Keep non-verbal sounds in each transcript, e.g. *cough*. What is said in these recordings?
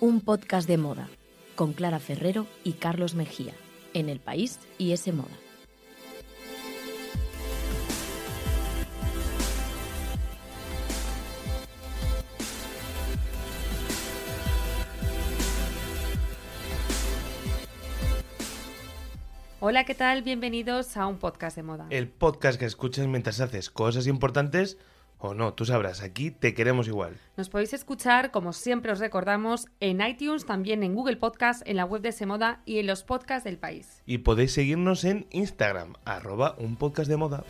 Un podcast de moda con Clara Ferrero y Carlos Mejía en El País y ese moda. Hola, ¿qué tal? Bienvenidos a un podcast de moda. El podcast que escuchas mientras haces cosas importantes o no, tú sabrás, aquí te queremos igual. Nos podéis escuchar, como siempre os recordamos, en iTunes, también en Google Podcast, en la web de Semoda y en los podcasts del país. Y podéis seguirnos en Instagram, arroba un podcast de moda.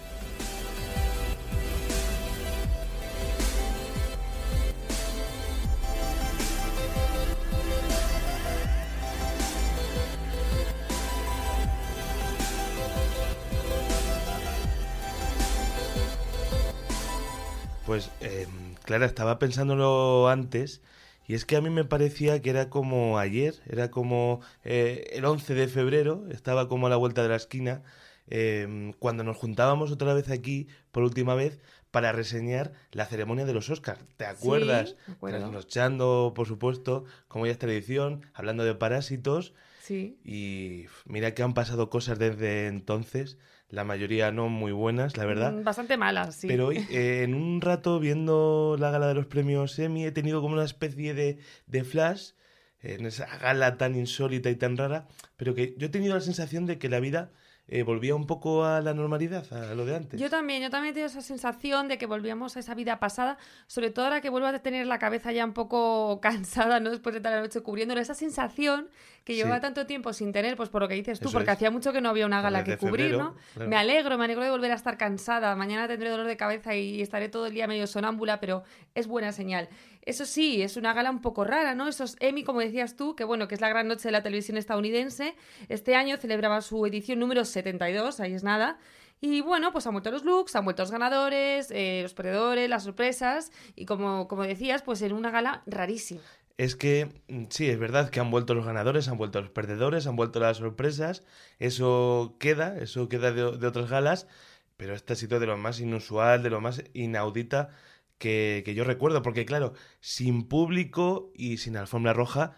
Pues, eh, Clara, estaba pensándolo antes y es que a mí me parecía que era como ayer, era como eh, el 11 de febrero, estaba como a la vuelta de la esquina, eh, cuando nos juntábamos otra vez aquí, por última vez, para reseñar la ceremonia de los Oscars. ¿Te acuerdas? Sí. Trasnochando, por supuesto, como ya es tradición, hablando de parásitos. Sí. Y mira que han pasado cosas desde entonces, la mayoría no muy buenas, la verdad. Mm, Bastante malas, sí. Pero hoy, *laughs* eh, en un rato viendo la gala de los premios Emmy, he tenido como una especie de, de flash en esa gala tan insólita y tan rara, pero que yo he tenido la sensación de que la vida eh, volvía un poco a la normalidad, a lo de antes. Yo también, yo también tengo esa sensación de que volvíamos a esa vida pasada, sobre todo ahora que vuelvo a tener la cabeza ya un poco *laughs* cansada, ¿no? Después de toda la noche cubriéndolo, esa sensación que Sí. llevaba tanto tiempo sin tener, pues por lo que dices tú, Eso porque es. hacía mucho que no había una gala que cubrir, febrero, ¿no? claro. Me alegro, me alegro de volver a estar cansada. Mañana tendré dolor de cabeza y estaré todo el día medio sonámbula, pero es buena señal. Eso sí, es una gala un poco rara, ¿no? Esos Emmy, como decías tú, que bueno, que es la gran noche de la televisión estadounidense. Este año celebraba su edición número 72, ahí es nada. Y bueno, pues han vuelto los looks, han vuelto los ganadores, eh, los perdedores, las sorpresas. Y como, como decías, pues en una gala rarísima. Es que mm, sí, es verdad que han vuelto los ganadores, han vuelto los perdedores, han vuelto las sorpresas. Eso queda, eso queda de, de otras galas, pero esta ha sido de lo más inusual, de lo más inaudita que, que yo recuerdo. Porque claro, sin público y sin alfombra roja,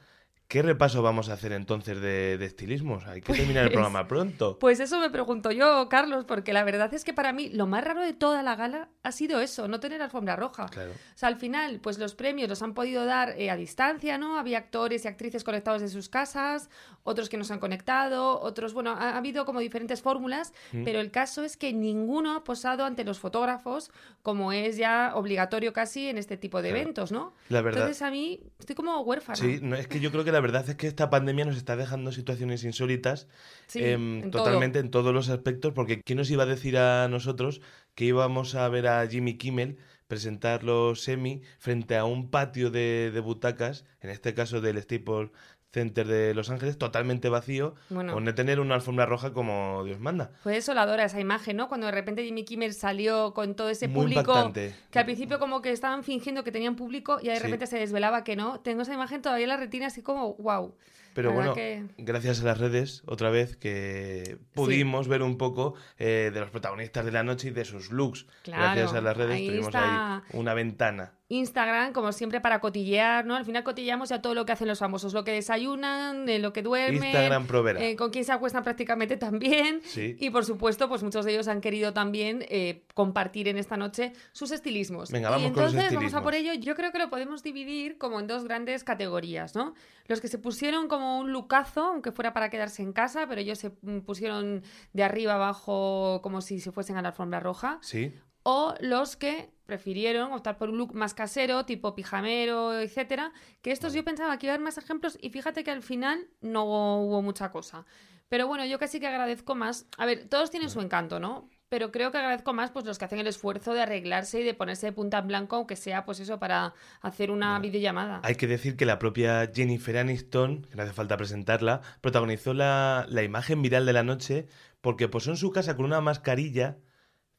¿qué repaso vamos a hacer entonces de, de estilismos? Hay que terminar el Pues- programa pronto. Pues eso me pregunto yo, Carlos, porque la verdad es que para mí lo más raro de toda la gala ha sido eso, no tener alfombra roja. Claro. O sea, al final, pues los premios los han podido dar eh, a distancia, ¿no? Había actores y actrices conectados de sus casas, otros que no se han conectado, otros, bueno, ha, ha habido como diferentes fórmulas, Mm. pero el caso es que ninguno ha posado ante los fotógrafos, como es ya obligatorio casi en este tipo de Claro. eventos, ¿no? La verdad. Entonces a mí estoy como huérfana. Sí, no, es que yo creo que la verdad es que esta pandemia nos está dejando situaciones insólitas Sí, em, en todo. totalmente en todos los aspectos, porque ¿quién nos iba a decir a nosotros que íbamos a ver a Jimmy Kimmel presentar los semi frente a un patio de, de butacas, en este caso del Staples Center de Los Ángeles, totalmente vacío, Bueno. con no tener una alfombra roja como Dios manda? Fue desoladora esa imagen, ¿no? Cuando de repente Jimmy Kimmel salió con todo ese Muy público impactante. que al principio como que estaban fingiendo que tenían público y de Sí. repente se desvelaba que no. Tengo esa imagen todavía en la retina así como, wow. Pero La bueno, que- gracias a las redes, otra vez, que pudimos ver un poco eh, de los protagonistas de la noche y de sus looks. Claro, gracias a las redes ahí tuvimos está. ahí una ventana. Instagram, como siempre, para cotillear, ¿no? Al final cotilleamos ya todo lo que hacen los famosos, lo que desayunan, eh, lo que duermen, Instagram provera. eh, con quién se acuestan prácticamente *laughs* también. Sí. Y por supuesto, pues muchos de ellos han querido también eh, compartir en esta noche sus estilismos. Venga, vamos y con los entonces vamos a por ello. Yo creo que lo podemos dividir como en dos grandes categorías, ¿no? Los que se pusieron como un lucazo, aunque fuera para quedarse en casa, pero ellos se mm, pusieron de arriba abajo como si se fuesen a la alfombra roja Sí. O los que prefirieron optar por un look más casero, tipo pijamero, etcétera, que estos yo pensaba que iba a haber más ejemplos y fíjate que al final no hubo mucha cosa. Pero bueno, yo casi que agradezco más. A ver, todos tienen su encanto, ¿no? Pero creo que agradezco más pues los que hacen el esfuerzo de arreglarse y de ponerse de punta en blanco, aunque sea pues eso para hacer una videollamada. Hay que decir que la propia Jennifer Aniston, que no hace falta presentarla, protagonizó la, la imagen viral de la noche porque posó en su casa con una mascarilla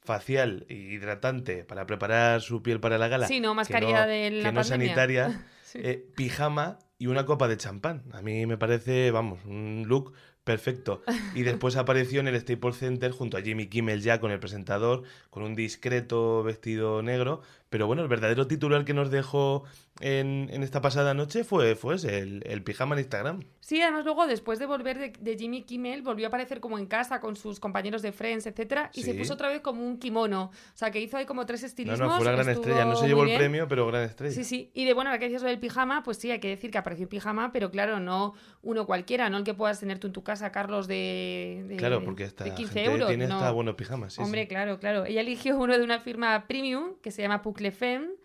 facial e hidratante para preparar su piel para la gala. Sí, no mascarilla de la que no sanitaria, *laughs* Sí. eh, pijama y una copa de champán. A mí me parece, vamos, un look perfecto. Y *laughs* después apareció en el Staples Center junto a Jimmy Kimmel ya con el presentador, con un discreto vestido negro. Pero bueno, el verdadero titular que nos dejó en, en esta pasada noche fue, fue ese, el, el pijama en Instagram. Sí, además luego después de volver de, de Jimmy Kimmel volvió a aparecer como en casa con sus compañeros de Friends, etcétera, y se puso otra vez como un kimono. O sea, que hizo ahí como tres No, estilismos. no, fue una gran estrella. No se llevó el premio, pero gran estrella. Sí, sí. Y de bueno, ahora que decías del pijama, pues sí, hay que decir que apareció en pijama, pero claro, no uno cualquiera, no el que puedas tener tú en tu casa, Carlos, de, de, Claro, porque esta de 15 gente euros. tiene no. hasta buenos pijamas. sí, sí. Hombre, claro, claro. Ella eligió uno de una firma premium que se llama Pucle Femme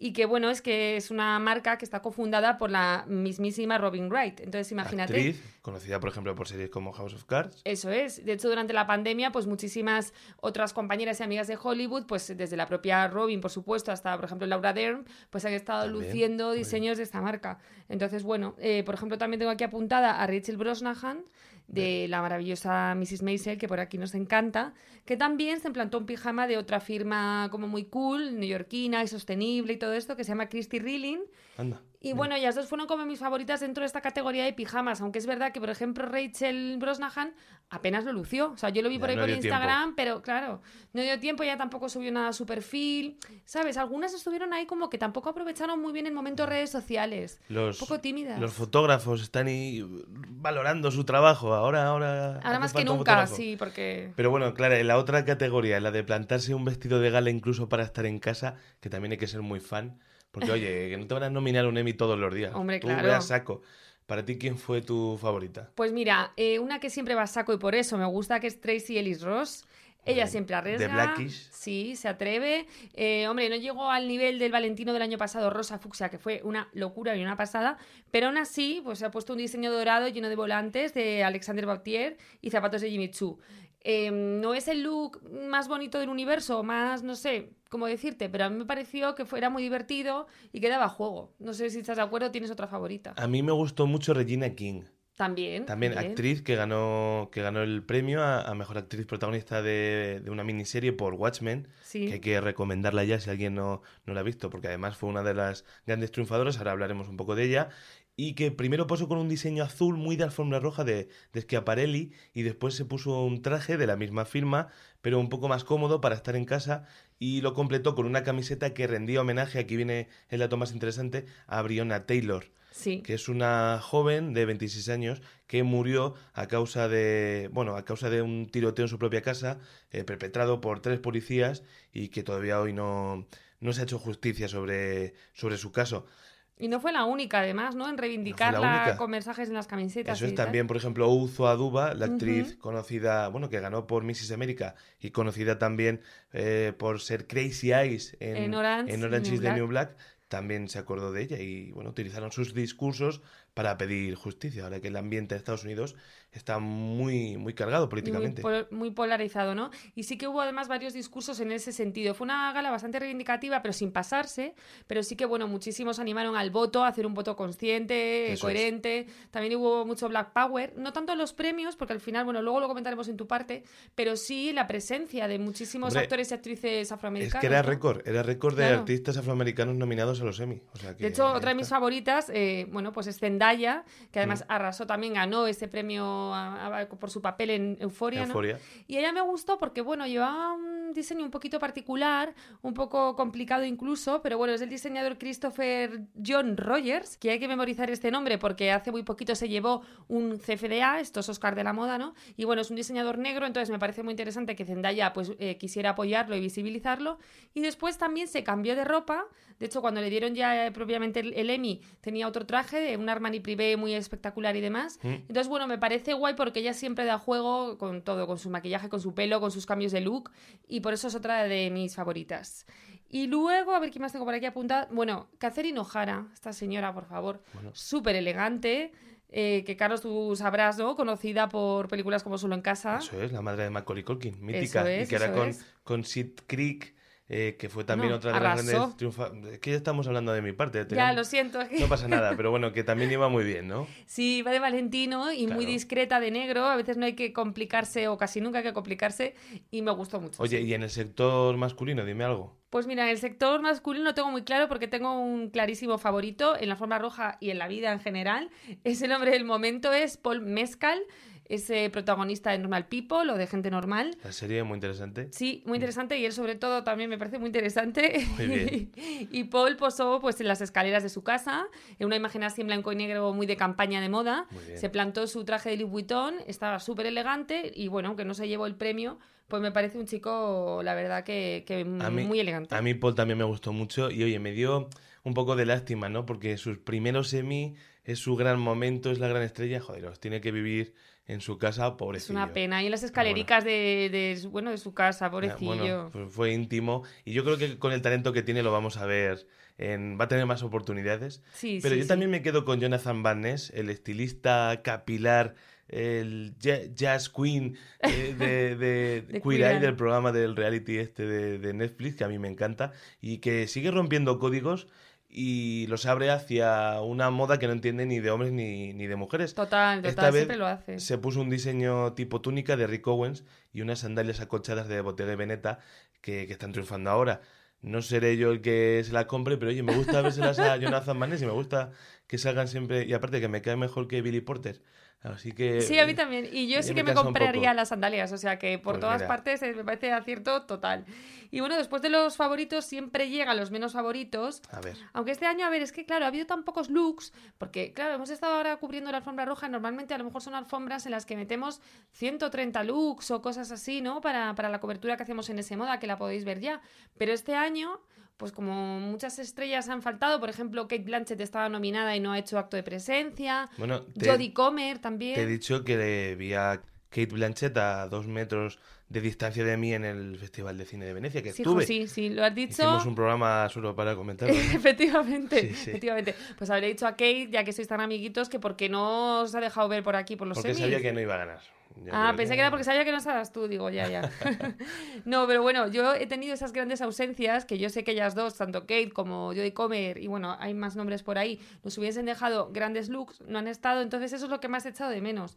y que, bueno, es que es una marca que está cofundada por la mismísima Robin Wright. Entonces, imagínate. Actriz, conocida por ejemplo por series como House of Cards. Eso es. De hecho, durante la pandemia, pues muchísimas otras compañeras y amigas de Hollywood, pues desde la propia Robin, por supuesto, hasta, por ejemplo, Laura Dern, pues han estado También, luciendo diseños de esta marca. Entonces, bueno, eh, por ejemplo, también tengo aquí apuntada a Rachel Brosnahan, de la maravillosa Mrs. Maisel, que por aquí nos encanta, que también se implantó un pijama de otra firma como muy cool, neoyorquina y sostenible y todo esto, que se llama Christy Rilling. Anda. Y bueno, ellas dos fueron como mis favoritas dentro de esta categoría de pijamas, aunque es verdad que, por ejemplo, Rachel Brosnahan apenas lo lució. O sea, yo lo vi Ya, por ahí no por Instagram, pero claro, no dio tiempo, ella tampoco subió nada a su perfil. ¿Sabes? Algunas estuvieron ahí como que tampoco aprovecharon muy bien el momento de redes sociales. Los, Un poco tímidas. los fotógrafos están ahí valorando su trabajo. Ahora, ahora. Ahora más que nunca, sí, porque... Pero bueno, claro, en la otra categoría, la de plantarse un vestido de gala incluso para estar en casa, que también hay que ser muy fan. Porque, oye, que no te van a nominar un Emmy todos los días. Hombre, Tú claro. ve a saco. Para ti, ¿quién fue tu favorita? Pues mira, eh, una que siempre va a saco y por eso me gusta, que es Tracy Ellis Ross. Ella De- siempre de arriesga. Blackish. Sí, se atreve. Eh, hombre, no llegó al nivel del Valentino del año pasado, Rosa Fucsia, que fue una locura y una pasada. Pero aún así, pues se ha puesto un diseño dorado lleno de volantes de Alexander Bautier y zapatos de Jimmy Choo. Eh, no es el look más bonito del universo, más, no sé cómo decirte, pero a mí me pareció que fuera muy divertido y que daba juego. No sé si estás de acuerdo, tienes otra favorita. A mí me gustó mucho Regina King. También. También actriz que ganó, que ganó el premio a, a mejor actriz protagonista de, de una miniserie por Watchmen. Sí. que hay que recomendarla ya si alguien no, no la ha visto, porque además fue una de las grandes triunfadoras, ahora hablaremos un poco de ella, y que primero posó con un diseño azul muy de alfombra roja de, de Schiaparelli, y después se puso un traje de la misma firma, pero un poco más cómodo para estar en casa, y lo completó con una camiseta que rendía homenaje, aquí viene el dato más interesante, a Breonna Taylor Sí. que es una joven de 26 años que murió a causa de, bueno, a causa de un tiroteo en su propia casa eh, perpetrado por tres policías y que todavía hoy no, no se ha hecho justicia sobre, sobre su caso. Y no fue la única, además, ¿no? En reivindicarla con mensajes en las camisetas. Eso es y tal. también, por ejemplo, Uzo Aduba, la actriz conocida, bueno, que ganó por Mrs. América y conocida también eh, por ser Crazy Eyes en, En Orange en is Orange the is the New Black, también se acordó de ella y, bueno, utilizaron sus discursos para pedir justicia, ahora que el ambiente de Estados Unidos está muy, muy cargado muy, políticamente. pol- muy polarizado, ¿no? Y sí que hubo además varios discursos en ese sentido. Fue una gala bastante reivindicativa, pero sin pasarse. Pero sí que, bueno, muchísimos animaron al voto, a hacer un voto consciente, Eso es. coherente. También hubo mucho Black Power. No tanto los premios, porque al final, bueno, luego lo comentaremos en tu parte, pero sí la presencia de muchísimos Hombre, actores y actrices Es afroamericanos. que era récord, era récord de Claro. artistas afroamericanos nominados a los Emmy. O sea que De hecho, otra de mis favoritas, eh, bueno, pues es Zendaya, que además Mm. arrasó también, ganó ese premio a- a- por su papel en Euforia, ¿no? Euforia. Y ella me gustó porque, bueno, llevaba un diseño un poquito particular, un poco complicado incluso, pero bueno, es el diseñador Christopher John Rogers, que hay que memorizar este nombre porque hace muy poquito se llevó un CFDA, estos Oscar de la moda, ¿no? Y bueno, es un diseñador negro, entonces me parece muy interesante que Zendaya pues eh, quisiera apoyarlo y visibilizarlo. Y después también se cambió de ropa, de hecho cuando le dieron ya eh, propiamente el, el Emmy tenía otro traje, de un Armani Privé muy espectacular y demás. Mm. Entonces, bueno, me parece guay porque ella siempre da juego con todo, con su maquillaje, con su pelo, con sus cambios de look, y por eso es otra de mis favoritas. Y luego, a ver qué más tengo por aquí apuntada. Bueno, Catherine O'Hara, esta señora, por favor, Bueno. súper elegante, eh, que Carlos tú sabrás, ¿no? Conocida por películas como Solo en Casa. Eso es, la madre de Macaulay Culkin, mítica. Eso es, y que eso con, es. con Sid Creek, eh, que fue también No, otra de las grandes. Es que ya estamos hablando de mi parte. Ya, lo siento. es que- No pasa nada, pero bueno, que también iba muy bien, ¿no? Sí, va de Valentino y muy discreta de negro. A veces no hay que complicarse o casi nunca hay que complicarse y me gustó mucho. Oye, sí. y en el sector masculino, dime algo. Pues mira, en el sector masculino lo tengo muy claro porque tengo un clarísimo favorito en la forma roja y en la vida en general. *laughs* Es el hombre del momento, es Paul Mescal. Es eh, protagonista de Normal People o de Gente Normal. La serie muy interesante. Sí, muy interesante y él sobre todo también me parece muy interesante. Muy *laughs* bien. y Paul posó pues en las escaleras de su casa, en una imagen así en blanco y negro muy de campaña de moda. Muy bien. Se plantó su traje de Louis Vuitton, estaba súper elegante y bueno, aunque no se llevó el premio, pues me parece un chico, la verdad, que, que mí- muy elegante. A mí Paul también me gustó mucho y oye, me dio un poco de lástima, ¿no? Porque sus primeros semi es su gran momento, es la gran estrella, joder, los tiene que vivir en su casa, Es pobrecillo. una pena. Y en las escalericas de, bueno, de su casa, pobrecillo. Bueno, pues fue íntimo y yo creo que con el talento que tiene lo vamos a ver, en, va a tener más oportunidades. sí, Pero sí, yo sí. también me quedo con Jonathan Van Ness, el estilista capilar, el ja- jazz queen eh, de, de, *laughs* De Queer Eye, Eye. del programa del reality este de, de Netflix, que a mí me encanta, y que sigue rompiendo códigos y los abre hacia una moda que no entiende ni de hombres ni, ni de mujeres. Total, Esta total, vez siempre lo hace. Se puso un diseño tipo túnica de Rick Owens y unas sandalias acolchadas de Bottega Veneta que, que están triunfando ahora. No seré yo el que se las compre, pero oye, me gusta vérselas a *laughs* Jonathan Manes y me gusta que salgan siempre. Y aparte que me cae mejor que Billy Porter. Así que. Sí, a mí también. Y yo sí que me compraría las sandalias, o sea que por Pues todas mira. partes eh, me parece acierto total. Y bueno, después de los favoritos siempre llegan los menos favoritos. A ver. Aunque este año, a ver, es que claro, ha habido tan pocos looks, porque claro, hemos estado ahora cubriendo la alfombra roja, normalmente a lo mejor son alfombras en las que metemos 130 looks o cosas así, ¿no? Para, para la cobertura que hacemos en ese moda, que la podéis ver ya. Pero este año, pues como muchas estrellas han faltado, por ejemplo, Kate Blanchett estaba nominada y no ha hecho acto de presencia, Bueno, te, Jodie Comer también. te he dicho que le vi a Kate Blanchett a dos metros de distancia de mí en el Festival de Cine de Venecia, que Sí, estuve. sí, sí, lo has dicho. Hicimos un programa solo para comentarlo. ¿no? *laughs* Efectivamente, Sí, sí. efectivamente. Pues habré dicho a Kate, ya que sois tan amiguitos, que porque no os ha dejado ver por aquí por los Porque semis. sabía que no iba a ganar. Ah, pensé que era porque sabía que no estabas tú, digo, ya, ya. *laughs* no, pero bueno, yo he tenido esas grandes ausencias que yo sé que ellas dos, tanto Kate como Jodie Comer, y bueno, hay más nombres por ahí, nos hubiesen dejado grandes looks, no han estado, entonces eso es lo que más he echado de menos.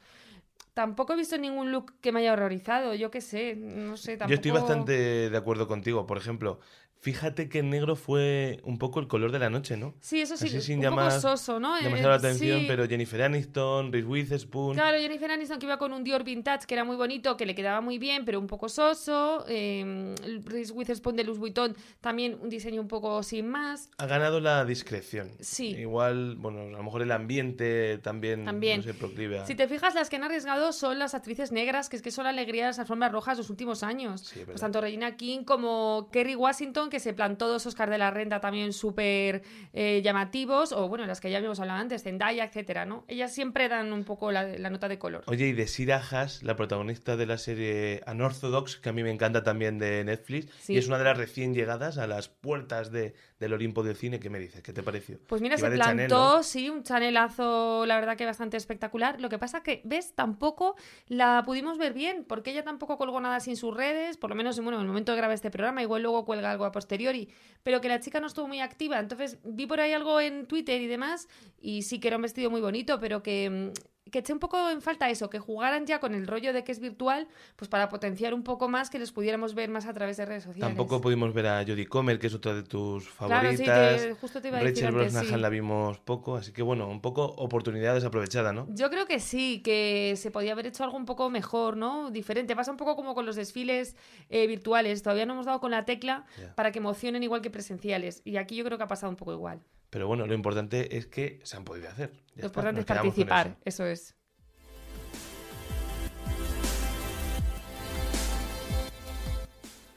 Tampoco he visto ningún look que me haya horrorizado, yo qué sé, no sé, tampoco... Yo estoy bastante de acuerdo contigo. Por ejemplo, fíjate que el negro fue un poco el color de la noche, ¿no? Sí, eso sí, Así sin un llamar poco soso, ¿no? Eh, Demasiado la atención, sí. pero Jennifer Aniston, Reese Witherspoon... Claro, Jennifer Aniston que iba con un Dior Vintage que era muy bonito, que le quedaba muy bien, pero un poco soso. Eh, Reese Witherspoon de Louis Vuitton también un diseño un poco sin más. Ha ganado la discreción. Sí. Igual, bueno, a lo mejor el ambiente también, También. no se proclive a... Si te fijas, las que han arriesgado son las actrices negras, que es que son la alegría de las alfombras rojas los últimos años. Sí, es pues tanto Regina King como Kerry Washington, que se plantó dos Oscar de la Renta también súper eh, llamativos, o bueno, las que ya habíamos hablado antes, Zendaya, etcétera, ¿no? Ellas siempre dan un poco la, la nota de color. Oye, y de Sira Haas, la protagonista de la serie Unorthodox, que a mí me encanta también de Netflix, Sí. y es una de las recién llegadas a las puertas de, del Olimpo del cine. ¿Qué me dices? ¿Qué te pareció? Pues mira, Iba se plantó, Chanel, ¿no? sí, un chanelazo, la verdad que bastante espectacular. Lo que pasa que, ves, tampoco la pudimos ver bien, porque ella tampoco colgó nada sin sus redes, por lo menos bueno, en el momento de grabar este programa, igual luego cuelga algo a posteriori, pero que la chica no estuvo muy activa. Entonces vi por ahí algo en Twitter y demás, y sí que era un vestido muy bonito, pero que, mm, que eché un poco en falta eso, que jugaran ya con el rollo de que es virtual, pues para potenciar un poco más que les pudiéramos ver más a través de redes sociales. Tampoco pudimos ver a Jodie Comer, que es otra de tus Claro, sí, favoritas. te- justo te iba a decir Rachel Brosnahan sí. la vimos poco, así que bueno, un poco oportunidad desaprovechada, ¿no? Yo creo que sí, que se podía haber hecho algo un poco mejor, ¿no? Diferente. Pasa un poco como con los desfiles eh, virtuales. Todavía no hemos dado con la tecla para que emocionen igual que presenciales. Y aquí yo creo que ha pasado un poco igual. Pero bueno, lo importante es que se han podido hacer. Ya Lo está, importante nos es participar, eso. eso es.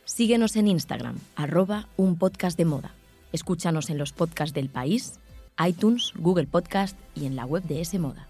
Síguenos en Instagram, arroba un podcast de moda. Escúchanos en los podcasts del país, iTunes, Google Podcast y en la web de S Moda.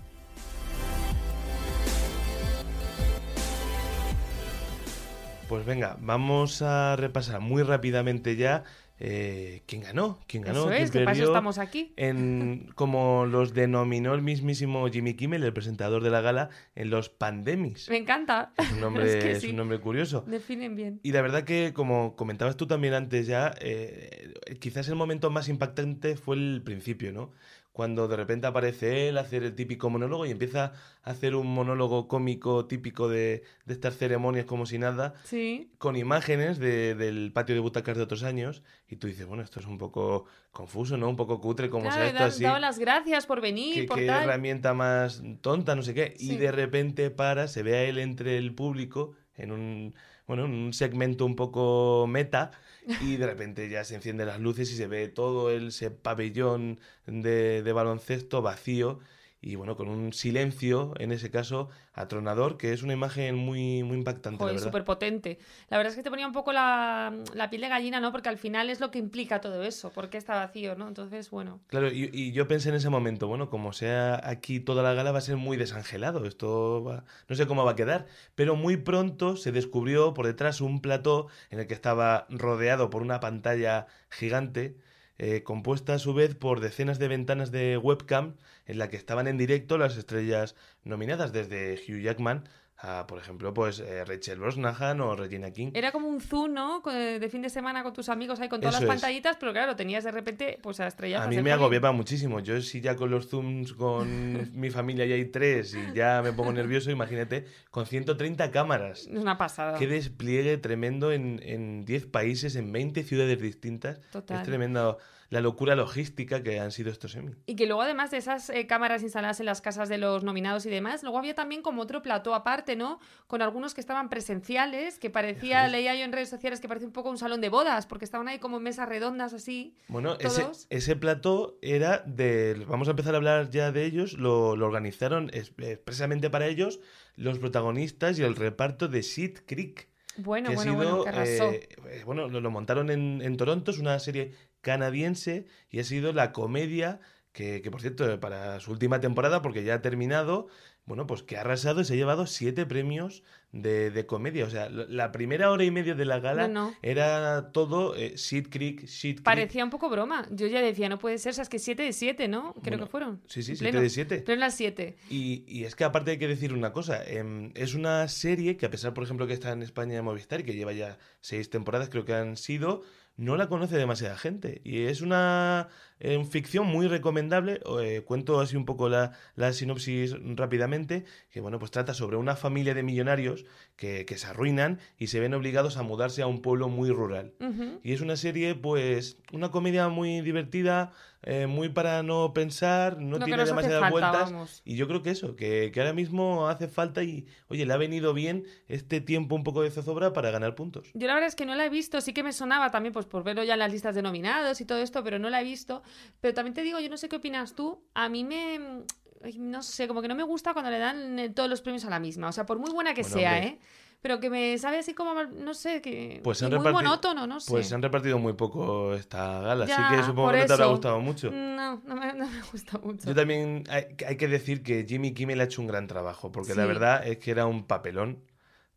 Pues venga, vamos a repasar muy rápidamente ya eh, quién ganó, quién ganó, Eso quién es, que para eso perdió. estamos aquí. En, como los denominó el mismísimo Jimmy Kimmel, el presentador de la gala, en los pandemis. Me encanta. Es un nombre, *laughs* Es que es un nombre curioso. Definen bien. Y la verdad que, como comentabas tú también antes ya, eh, quizás el momento más impactante fue el principio, ¿no? Cuando de repente aparece él a hacer el típico monólogo y empieza a hacer un monólogo cómico típico de, de estas ceremonias como si nada, Sí. con imágenes de- del patio de butacas de otros años, y tú dices, bueno, esto es un poco confuso, ¿no? Un poco cutre, como Claro, sea esto da- así. dado las gracias por venir, qué, por qué tal. herramienta más tonta, no sé qué. Sí. Y de repente para, se ve a él entre el público en un, bueno, en un segmento un poco meta y de repente ya se encienden las luces y se ve todo el- ese pabellón de, de baloncesto vacío y bueno, con un silencio, en ese caso, atronador, que es una imagen muy, muy impactante, Joder, súper potente. La verdad es que te ponía un poco la, la piel de gallina, ¿no? Porque al final es lo que implica todo eso, porque está vacío, ¿no? Entonces, bueno. Claro, y, y yo pensé en ese momento, bueno, como sea aquí toda la gala va a ser muy desangelado, esto va- no sé cómo va a quedar, pero muy pronto se descubrió por detrás un plató en el que estaba rodeado por una pantalla gigante, eh, compuesta a su vez por decenas de ventanas de webcam en la que estaban en directo las estrellas nominadas, desde Hugh Jackman a, por ejemplo, pues eh, Rachel Brosnahan o Regina King. Era como un zoom, ¿no? De fin de semana con tus amigos ahí con todas Eso las es. pantallitas, pero claro, tenías de repente, pues a estrellas. A mí me agobiaba muchísimo. Yo si ya con los zooms con *laughs* mi familia ya hay tres y ya me pongo nervioso, imagínate, con 130 cámaras. Es una pasada. Qué despliegue tremendo en, en 10 países, en 20 ciudades distintas. Total. Es tremenda la locura logística que han sido estos Emmy. Y que luego, además de esas eh, cámaras instaladas en las casas de los nominados y demás, luego había también como otro plató aparte, ¿no? Con algunos que estaban presenciales, que parecía, es. leía yo en redes sociales, que parecía un poco un salón de bodas, porque estaban ahí como en mesas redondas así. Bueno, ese, ese plató era de... Vamos a empezar a hablar ya de ellos. Lo, lo organizaron es- expresamente para ellos los protagonistas y el reparto de Sheet Creek. Bueno, que ha bueno, sido, bueno, que arrasó. eh, eh, bueno, lo, lo montaron en, en Toronto, es una serie canadiense y ha sido la comedia que, que, por cierto, para su última temporada, porque ya ha terminado, bueno, pues que ha arrasado y se ha llevado siete premios de, de comedia. O sea, la primera hora y media de la gala No, no. era todo eh, Shit Creek, Shit Creek. Parecía un poco broma. Yo ya decía, no puede ser, o sea, es que 7 de 7, ¿no? Creo Bueno, que fueron. Sí, sí, En siete de siete. Pleno las 7. Y, y es que aparte hay que decir una cosa, em, es una serie que a pesar, por ejemplo, que está en España en Movistar y que lleva ya seis temporadas, creo que han sido, no la conoce demasiada gente. Y es una em, ficción muy recomendable. eh, cuento así un poco la, la sinopsis rápidamente, que bueno, pues trata sobre una familia de millonarios que, que se arruinan y se ven obligados a mudarse a un pueblo muy rural. Y es una serie, pues, una comedia muy divertida, eh, muy para no pensar, no, tiene demasiadas vueltas. vamos. Y yo creo que eso, que, que ahora mismo hace falta y, oye, le ha venido bien este tiempo un poco de zozobra para ganar puntos. Yo la verdad es que no la he visto, sí que me sonaba también pues por verlo ya en las listas de nominados y todo esto, pero no la he visto. Pero también te digo, yo no sé qué opinas tú, a mí me... No sé, como que no me gusta cuando le dan eh, todos los premios a la misma. O sea, por muy buena que Bueno, sea, hombre. ¿eh? Pero que me sabe así como, no sé, que... Pues muy monótono, no sé. Pues se han repartido muy poco esta gala, Ya, así que supongo que no te habrá gustado mucho. No, no me, no me gusta mucho. Yo también hay, hay que decir que Jimmy Kimmel ha hecho un gran trabajo, porque la Sí. verdad es que era un papelón,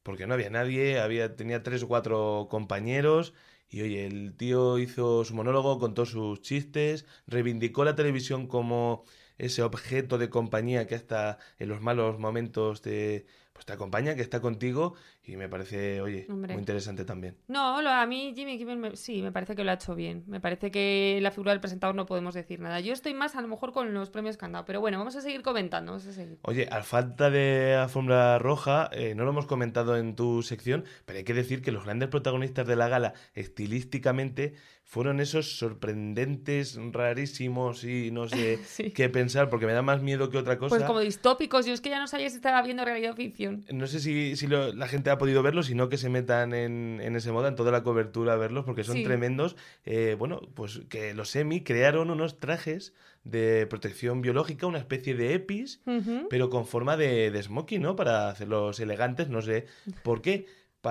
porque no había nadie, había, tenía tres o cuatro compañeros, y oye, el tío hizo su monólogo, contó sus chistes, reivindicó la televisión como ese objeto de compañía que hasta en los malos momentos te, pues te acompaña, que está contigo, y me parece, oye, Hombre. muy interesante también. No, lo- a mí Jimmy Kimmel me- sí, me parece que lo ha hecho bien. Me parece que la figura del presentador no podemos decir nada. Yo estoy más a lo mejor con los premios que han dado, pero bueno, vamos a seguir comentando, vamos a seguir. Oye, al falta de alfombra roja, eh, no lo hemos comentado en tu sección, pero hay que decir que los grandes protagonistas de la gala, estilísticamente, fueron esos sorprendentes, rarísimos y no sé *laughs* Sí. qué pensar, porque me da más miedo que otra cosa. Pues como distópicos, yo es que ya no sabía si estaba viendo realidad ficción. No sé si, si lo- la gente ha podido verlos, sino que se metan en, en ese modo, en toda la cobertura a verlos, porque son Sí. tremendos. Eh, bueno, pues que los EMI crearon unos trajes de protección biológica, una especie de EPIs, pero con forma de, de smoking, ¿no? Para hacerlos elegantes, no sé por qué.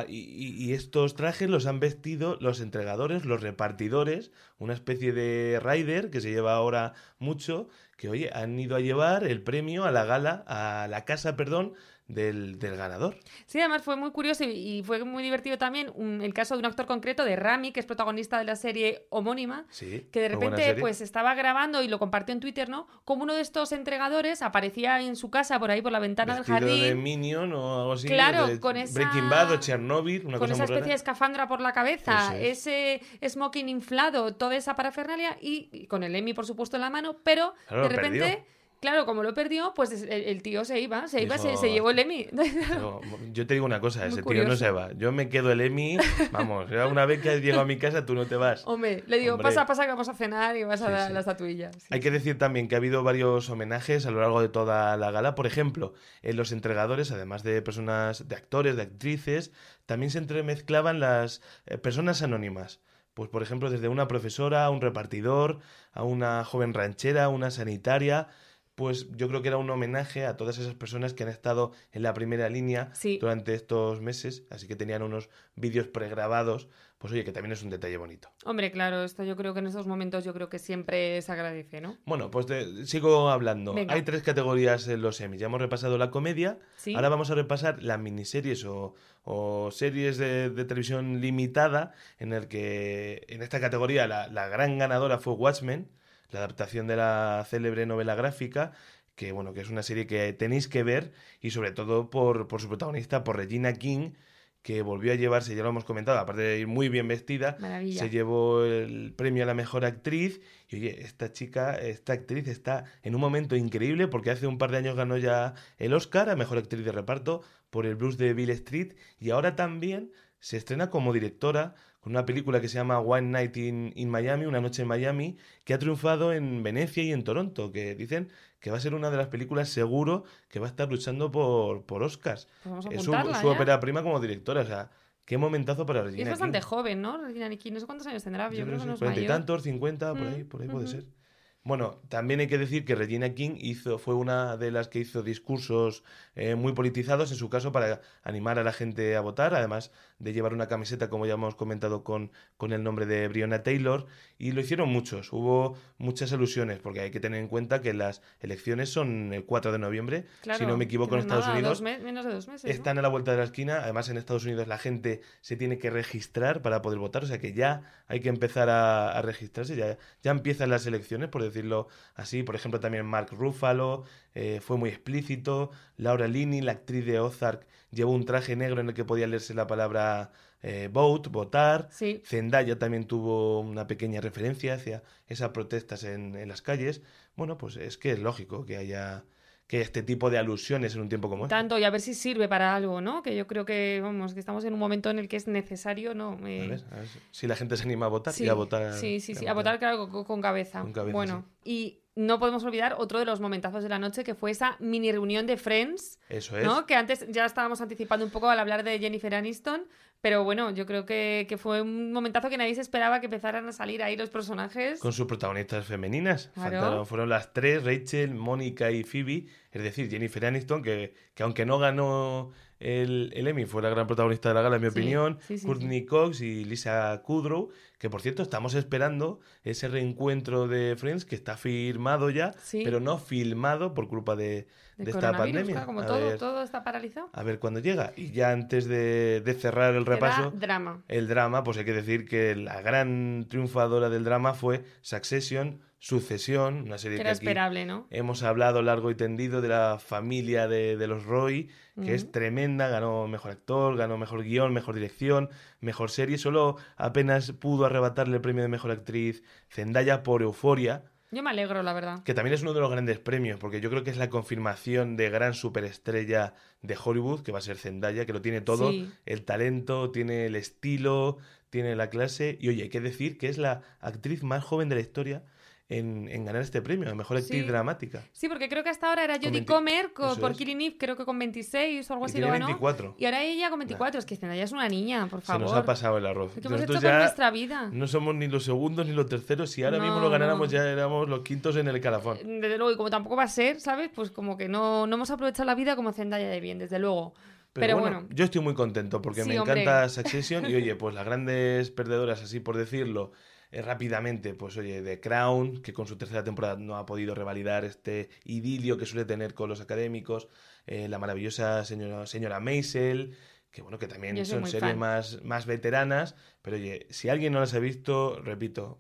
Y- y estos trajes los han vestido los entregadores, los repartidores, una especie de rider que se lleva ahora mucho, que oye, han ido a llevar el premio a la gala, a la casa, perdón, del, del ganador. Sí, además fue muy curioso y, y fue muy divertido también un- el caso de un actor concreto, de Rami, que es protagonista de la serie homónima, Sí, que de repente pues estaba grabando y lo compartió en Twitter, ¿no? Como uno de estos entregadores aparecía en su casa por ahí por la ventana Vestido del de jardín. Minion o algo así. Claro, de con esa- Breaking Bad o Chernobyl, una con cosa esa especie rara. de escafandra por la cabeza, ese smoking inflado, toda esa parafernalia y, y con el Emmy, por supuesto, en la mano, pero Claro, de repente, perdió. Claro, como lo perdió, pues el, el tío se iba, se iba, se, Dijo, se llevó el Emmy. *laughs* Yo te digo una cosa, Muy ese tío no se va. Yo me quedo el Emmy, vamos, una vez que has llegado a mi casa tú no te vas. Hombre, le digo, Hombre. pasa, pasa que vamos a cenar y vas a Sí, dar sí. la estatuilla. Sí. Hay que decir también que ha habido varios homenajes a lo largo de toda la gala. Por ejemplo, en los entregadores, además de personas, de actores, de actrices, también se entremezclaban las eh, personas anónimas. Pues, por ejemplo, desde una profesora, a un repartidor, a una joven ranchera, una sanitaria. Pues yo creo que era un homenaje a todas esas personas que han estado en la primera línea Sí. durante estos meses. Así que tenían unos vídeos pregrabados. Pues oye, que también es un detalle bonito. Hombre, claro, esto yo creo que en estos momentos yo creo que siempre se agradece, ¿no? Bueno, pues te- sigo hablando. Venga. Hay tres categorías en los Emmy. Ya hemos repasado la comedia. Sí. Ahora vamos a repasar las miniseries o, o series de, de televisión limitada, en el que en esta categoría la, la gran ganadora fue Watchmen, la adaptación de la célebre novela gráfica, que bueno, que es una serie que tenéis que ver, y sobre todo por, por su protagonista, por Regina King, que volvió a llevarse, ya lo hemos comentado, aparte de ir muy bien vestida, Maravilla. se llevó el premio a la mejor actriz. Y oye, esta chica, esta actriz está en un momento increíble porque hace un par de años ganó ya el Oscar a mejor actriz de reparto por el blues de Bill Street y ahora también se estrena como directora con una película que se llama One Night in, in Miami, Una noche en Miami, que ha triunfado en Venecia y en Toronto, que dicen que va a ser una de las películas seguro que va a estar luchando por, por Oscars. Pues Es su, ya. ópera prima como directora, o sea, qué momentazo para Y Regina es bastante King. joven, ¿no? Regina King, no sé cuántos años tendrá, yo, Yo creo que no es cuarenta y mayor. tantos, 50, por ahí, Mm, por ahí puede ujú. ser. Bueno, también hay que decir que Regina King hizo, fue una de las que hizo discursos eh, muy politizados, en su caso, para animar a la gente a votar, además de llevar una camiseta, como ya hemos comentado, con, con el nombre de Breonna Taylor, y lo hicieron muchos. Hubo muchas alusiones, porque hay que tener en cuenta que las elecciones son el 4 de noviembre, Claro, si no me equivoco, en no Estados nada, Unidos. dos me- menos de dos meses. ¿no? Están a la vuelta de la esquina. Además, en Estados Unidos la gente se tiene que registrar para poder votar. O sea que ya hay que empezar a, a registrarse. Ya, ya empiezan las elecciones, por decirlo así. Por ejemplo, también Mark Ruffalo eh, fue muy explícito. Laura Linney, la actriz de Ozark, llevó un traje negro en el que podía leerse la palabra eh, vote, votar. Sí, Zendaya también tuvo una pequeña referencia hacia esas protestas en, en las calles. Bueno, pues es que es lógico que haya que este tipo de alusiones en un tiempo como este. tanto, y a ver si sirve para algo, ¿no? Que yo creo que, vamos, que estamos en un momento en el que es necesario, ¿no? Eh, A ver, a ver si la gente se anima a votar Sí, y a votar. sí, sí, sí, a votar, claro, con, con cabeza. Con cabeza, bueno, y no podemos olvidar otro de los momentazos de la noche, que fue esa mini reunión de Friends, Eso es. ¿no? Que antes ya estábamos anticipando un poco al hablar de Jennifer Aniston, pero bueno, yo creo que, que fue un momentazo que nadie se esperaba que empezaran a salir ahí los personajes. Con sus protagonistas femeninas. Claro. Faltaron- fueron las tres, Rachel, Mónica y Phoebe. Es decir, Jennifer Aniston, que, que aunque no ganó el, el Emmy, fue la gran protagonista de la gala, en mi Sí, opinión. sí, sí, Courtney Cox y Lisa Kudrow, que por cierto estamos esperando ese reencuentro de Friends que está firmado ya, Sí. pero no filmado por culpa de, de de esta pandemia. claro, como a, todo, ver, todo está paralizado. a ver cuándo llega. Y ya antes de, de cerrar el repaso, drama. el drama, pues hay que decir que la gran triunfadora del drama fue Succession, Sucesión, una serie Que que era aquí esperable, ¿no? hemos hablado largo y tendido de la familia de, de los Roy, que es tremenda, ganó mejor actor, ganó mejor guion, mejor dirección, mejor serie, solo apenas pudo arrebatarle el premio de mejor actriz Zendaya por Euforia, Yo me alegro, la verdad. que también es uno de los grandes premios, porque yo creo que es la confirmación de gran superestrella de Hollywood, que va a ser Zendaya, que lo tiene todo, Sí. el talento, tiene el estilo, tiene la clase, y oye, hay que decir que es la actriz más joven de la historia en, en ganar este premio, la mejor actriz Sí. dramática. Sí, porque creo que hasta ahora era Jodie 20 Comer por. Killing Eve, creo que con 26 o algo Y así lo ganó. 24. Y ahora ella con 24. Es que Zendaya es una niña, por Se favor. nos ha pasado el arroz. ¿Qué hemos hecho con nuestra vida? no somos ni los segundos ni los terceros. Si ahora mismo No, lo ganáramos, no. ya éramos los quintos en el calafón. Desde luego, y como tampoco va a ser, ¿sabes? Pues como que no, no hemos aprovechado la vida como Zendaya de bien, desde luego. Pero, Pero bueno, bueno. yo estoy muy contento porque Sí, me hombre. encanta Succession y oye, pues las grandes perdedoras, así por decirlo, eh, rápidamente, pues oye, The Crown, que con su tercera temporada no ha podido revalidar este idilio que suele tener con los académicos, eh, la maravillosa señora, señora Maisel, que bueno, que también son series más, más veteranas, pero oye, si alguien no las ha visto, repito,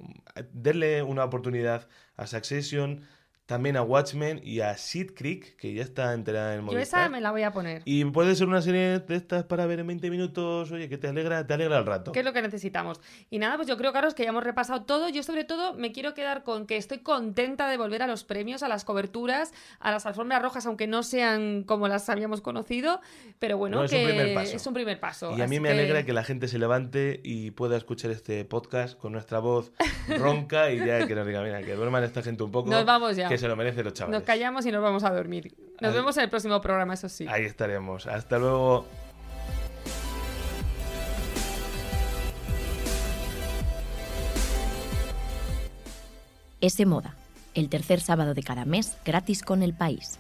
denle una oportunidad a Succession, también a Watchmen y a Seed Creek, que ya está enterada en el Movistar. Yo esa me la voy a poner. Y puede ser una serie de estas para ver en 20 minutos, oye, que te alegra, te alegra el rato. ¿Qué es lo que necesitamos? Y nada, pues yo creo, Carlos, que ya hemos repasado todo. Yo sobre todo me quiero quedar con que estoy contenta de volver a los premios, a las coberturas, a las alfombras rojas, aunque no sean como las habíamos conocido, pero bueno, es que un primer paso. es un primer paso. Y a mí me alegra que la gente se levante y pueda escuchar este podcast con nuestra voz ronca y ya que nos diga, mira, que duerman esta gente un poco. *laughs* Nos vamos ya. Que se lo merece los chavales. Nos callamos y nos vamos a dormir. Nos vemos en el próximo programa, eso sí. Ahí estaremos. Hasta luego. Ese Moda, el tercer sábado de cada mes, gratis con el país.